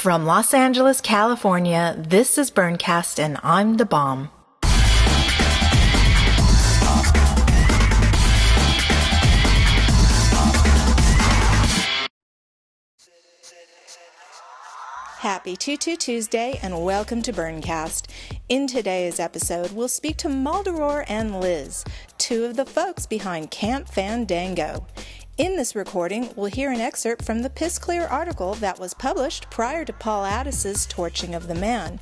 From Los Angeles, California, this is Burncast and I'm the bomb. Happy Tutu Tuesday and welcome to Burncast. In today's episode, we'll speak to Maldoror and Liz, two of the folks behind Camp Fandango. In this recording, we'll hear an excerpt from the Piss Clear article that was published prior to Paul Addis's torching of the man.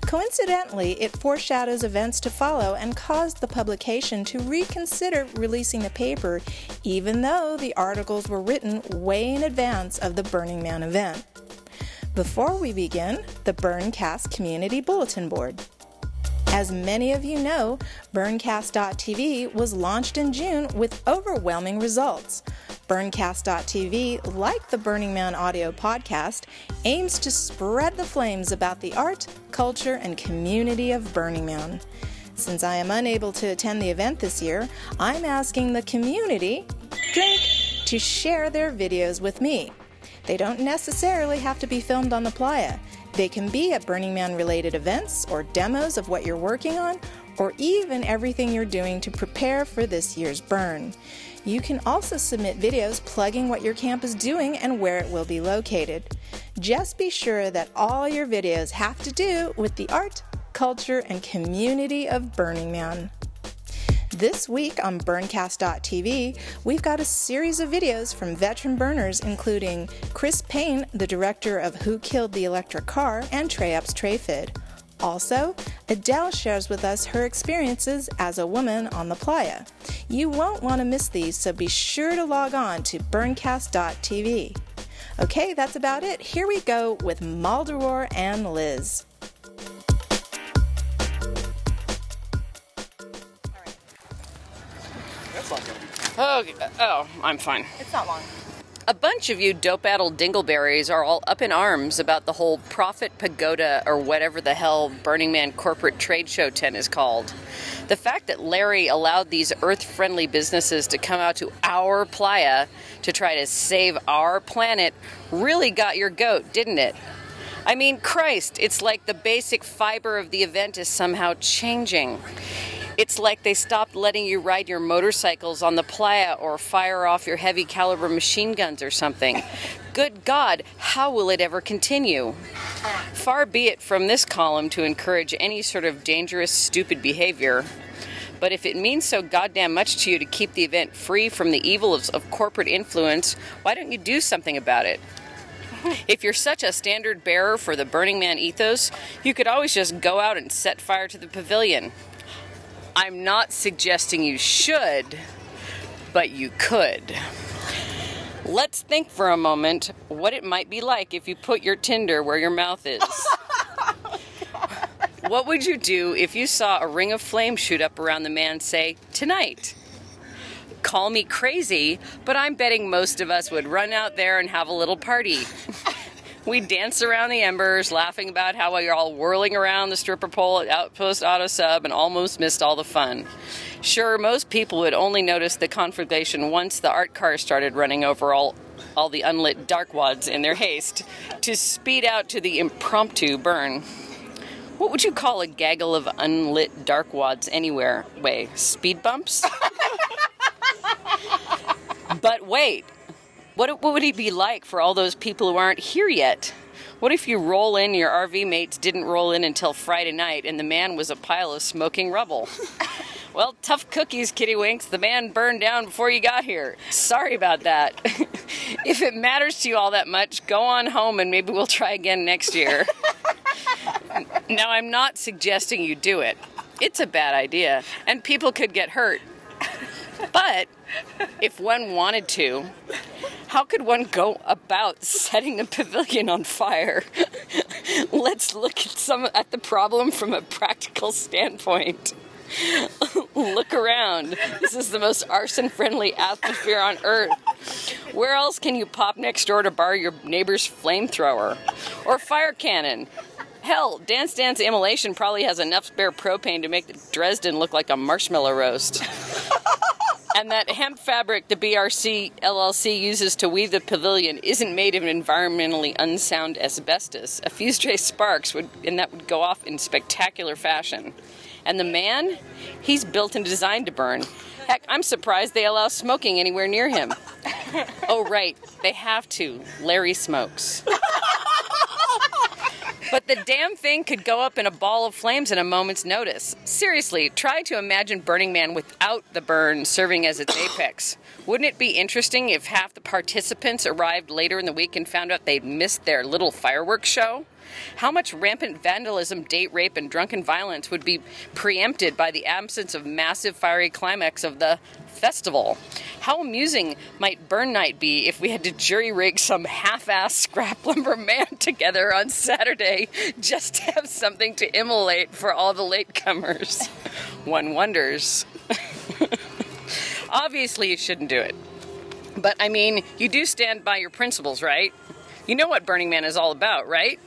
Coincidentally, it foreshadows events to follow and caused the publication to reconsider releasing the paper, even though the articles were written way in advance of the Burning Man event. Before we begin, the Burncast Community Bulletin Board. As many of you know, Burncast.tv was launched in June with overwhelming results. Burncast.tv, like the Burning Man audio podcast, aims to spread the flames about the art, culture, and community of Burning Man. Since I am unable to attend the event this year, I'm asking the community, drink, to share their videos with me. They don't necessarily have to be filmed on the playa. They can be at Burning Man related events or demos of what you're working on, or even everything you're doing to prepare for this year's burn. You can also submit videos plugging what your camp is doing and where it will be located. Just be sure that all your videos have to do with the art, culture, and community of Burning Man. This week on Burncast.tv, we've got a series of videos from veteran burners, including Chris Paine, the director of Who Killed the Electric Car, and Treyups Treyfid. Also, Adele shares with us her experiences as a woman on the playa. You won't want to miss these, so be sure to log on to burncast.tv. Okay, that's about it. Here we go with Maldoror and Liz. Oh, oh, I'm fine. It's not long. A bunch of you dope-addled dingleberries are all up in arms about the whole Profit Pagoda or whatever the hell Burning Man corporate trade show tent is called. The fact that Larry allowed these earth-friendly businesses to come out to our playa to try to save our planet really got your goat, didn't it? I mean, Christ, it's like the basic fiber of the event is somehow changing. It's like they stopped letting you ride your motorcycles on the playa or fire off your heavy caliber machine guns or something. Good God, how will it ever continue? Far be it from this column to encourage any sort of dangerous, stupid behavior. But if it means so goddamn much to you to keep the event free from the evils of corporate influence, why don't you do something about it? If you're such a standard bearer for the Burning Man ethos, you could always just go out and set fire to the pavilion. I'm not suggesting you should, but you could. Let's think for a moment what it might be like if you put your Tinder where your mouth is. what would you do if you saw a ring of flame shoot up around the man, say, tonight? Call me crazy, but I'm betting most of us would run out there and have a little party. We dance around the embers, laughing about how we are all whirling around the stripper pole at Outpost Auto Sub and almost missed all the fun. Sure, most people would only notice the conflagration once the art car started running over all, all the unlit dark wads in their haste to speed out to the impromptu burn. What would you call a gaggle of unlit dark wads anywhere? Way, speed bumps? but wait, what, what would he be like for all those people who aren't here yet? What if you roll in, your RV mates didn't roll in until Friday night, and the man was a pile of smoking rubble? well, tough cookies, Kitty Winks. The man burned down before you got here. Sorry about that. if it matters to you all that much, go on home and maybe we'll try again next year. now, I'm not suggesting you do it. It's a bad idea, and people could get hurt. But if one wanted to, how could one go about setting the pavilion on fire? Let's look at some at the problem from a practical standpoint. look around. This is the most arson-friendly atmosphere on earth. Where else can you pop next door to borrow your neighbor's flamethrower or fire cannon? Hell, Dance Dance Immolation probably has enough spare propane to make Dresden look like a marshmallow roast. And that hemp fabric the BRC LLC uses to weave the pavilion isn't made of environmentally unsound asbestos. A few stray sparks would, and that would go off in spectacular fashion. And the man, he's built and designed to burn. Heck, I'm surprised they allow smoking anywhere near him. oh, right, they have to. Larry smokes. But the damn thing could go up in a ball of flames in a moment's notice. Seriously, try to imagine Burning Man without the burn serving as its apex. Wouldn't it be interesting if half the participants arrived later in the week and found out they'd missed their little fireworks show? How much rampant vandalism, date rape, and drunken violence would be preempted by the absence of massive fiery climax of the festival? How amusing might Burn Night be if we had to jury rig some half ass scrap lumber man together on Saturday just to have something to immolate for all the latecomers? One wonders. Obviously, you shouldn't do it. But I mean, you do stand by your principles, right? You know what Burning Man is all about, right?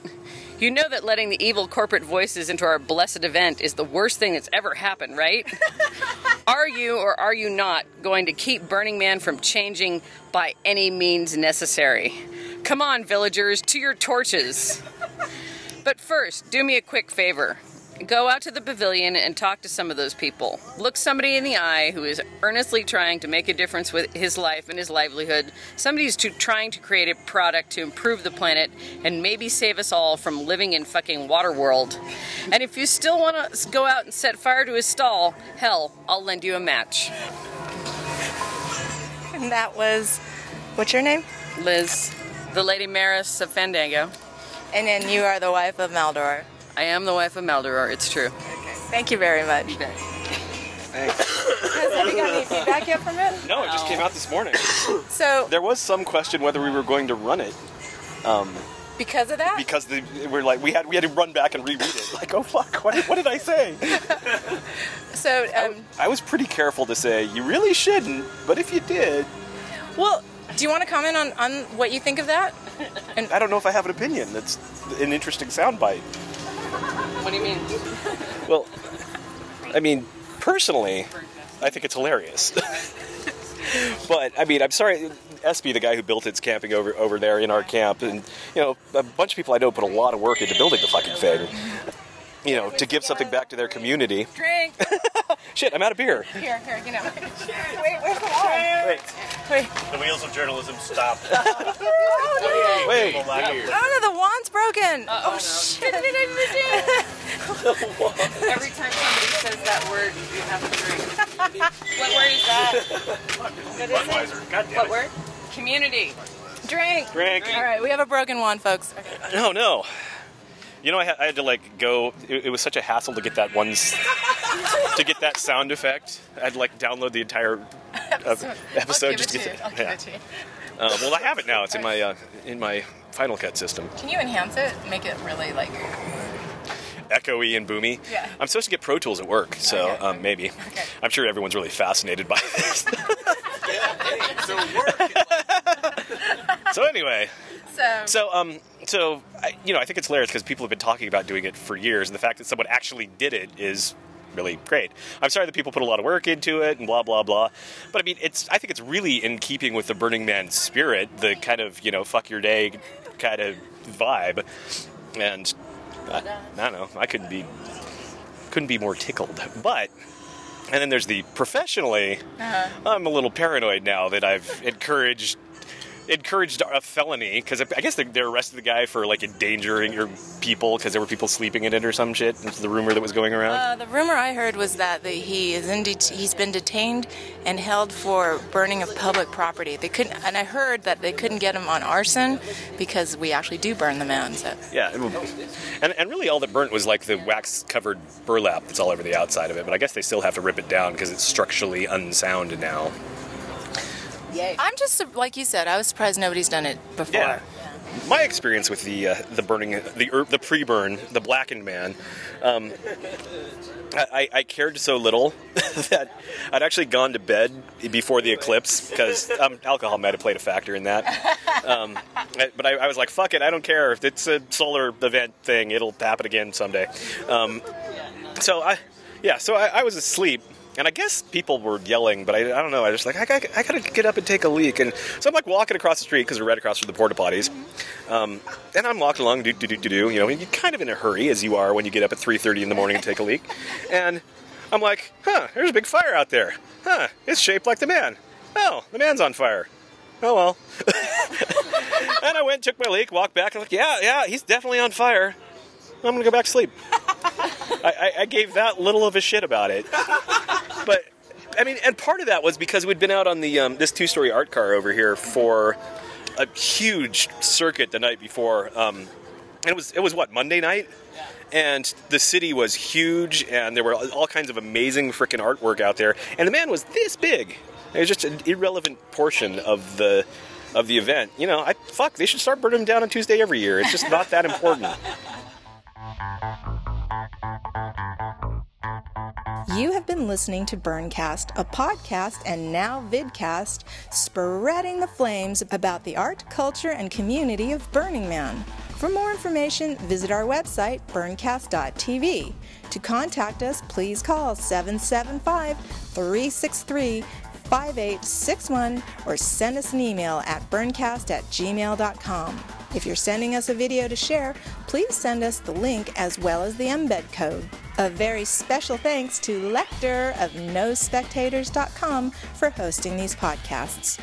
You know that letting the evil corporate voices into our blessed event is the worst thing that's ever happened, right? are you or are you not going to keep Burning Man from changing by any means necessary? Come on, villagers, to your torches. But first, do me a quick favor. Go out to the pavilion and talk to some of those people. Look somebody in the eye who is earnestly trying to make a difference with his life and his livelihood. Somebody who's to, trying to create a product to improve the planet and maybe save us all from living in fucking water world. And if you still want to go out and set fire to his stall, hell, I'll lend you a match. And that was, what's your name? Liz, the Lady Maris of Fandango. And then you are the wife of Maldor. I am the wife of Maldoror, it's true. Okay. Thank you very much. Thanks. Has, have you got any feedback yet from it? No, it just came out this morning. So, There was some question whether we were going to run it because of that? because the, we're like we had we had to run back and reread it. Like, oh fuck, what, what did I say? So, um, I was pretty careful to say you really shouldn't, but if you did, well, do you want to comment on, on what you think of that? I don't know if I have an opinion. That's an interesting soundbite. What do you mean? Well, I mean, personally, I think it's hilarious. but I mean, I'm sorry, SB, the guy who built it's camping over over there in our camp, and you know, a bunch of people I know put a lot of work into building the fucking thing. You know, to give something back to their community. Drink. Shit, I'm out of beer. Here, here, you know. Wait, where's the wine? Wait, Wait. The wheels of journalism stop. Oh, wait. People out here. no. Oh, no, the wand's broken. oh, shit. Every time somebody says that word, you have to drink. what word is that? Budweiser. God damn What it. word? Community. Drink. Drink. All right, we have a broken wand, folks. No, no. You know, I had, I had to like go. It, it was such a hassle to get that one, s- to get that sound effect. I had to like download the entire uh, episode. Just to to get I'll it. give Yeah. to. Uh, well, I have it now. It's in my uh, in my Final Cut system. Can you enhance it? Make it really like. Echoey and boomy. Yeah. I'm supposed to get Pro Tools at work, so Okay. um, maybe. I'm sure everyone's really fascinated by this. So work. so anyway, So. so um, so I, you know, I think it's hilarious because people have been talking about doing it for years, and the fact that someone actually did it is really great. I'm sorry that people put a lot of work into it and blah blah blah, but I mean, it's I think it's really in keeping with the Burning Man spirit, the kind of you know fuck your day kind of vibe, and I, I don't know, I couldn't be couldn't be more tickled, but. And then there's the professionally. I'm a little paranoid now that I've encouraged encouraged a felony because I guess they, they arrested the guy for like endangering your people because there were people sleeping in it or some shit. That's the rumor that was going around. Uh, the rumor I heard was that the, he is in det- he's been detained and held for burning of public property. They couldn't, and I heard that they couldn't get him on arson because we actually do burn the man. So yeah, and and really all that burnt was like the wax covered burlap that's all over the outside of it. But I guess they still have to rip it down because it's structurally unsound now. I'm just like you said. I was surprised nobody's done it before. Yeah. My experience with the uh, the burning the er, the pre-burn the blackened man, um, I, I cared so little that I'd actually gone to bed before the eclipse because um, alcohol might have played a factor in that. Um, but I, I was like, "Fuck it, I don't care if it's a solar event thing; it'll happen again someday." Um, so I, yeah, so I, I was asleep and I guess people were yelling, but I, I don't know. I just like, I, got I gotta get up and take a leak, and so I'm like walking across the street because we're right across from the porta potties, um, and I'm walking along, do do do do do. You know, and you're kind of in a hurry as you are when you get up at 3:30 in the morning and take a leak, and I'm like, huh, there's a big fire out there. Huh, it's shaped like the man. Oh, the man's on fire. Oh well. and I went, took my leak, walked back, and I'm like, yeah, yeah, he's definitely on fire. I'm gonna go back to sleep. I, I, I gave that little of a shit about it. But I mean, and part of that was because we'd been out on the um, this two-story art car over here for a huge circuit the night before. Um, it was it was what Monday night, and the city was huge, and there were all kinds of amazing freaking artwork out there. And the man was this big. It was just an irrelevant portion of the of the event. You know, I fuck. They should start burning them down on Tuesday every year. It's just not that important. You have been listening to Burncast, a podcast and now vidcast spreading the flames about the art, culture, and community of Burning Man. For more information, visit our website, burncast.tv. To contact us, please call 775 363 5861 or send us an email at burncast at gmail.com. If you're sending us a video to share, please send us the link as well as the embed code. A very special thanks to Lecter of NoSpectators.com for hosting these podcasts.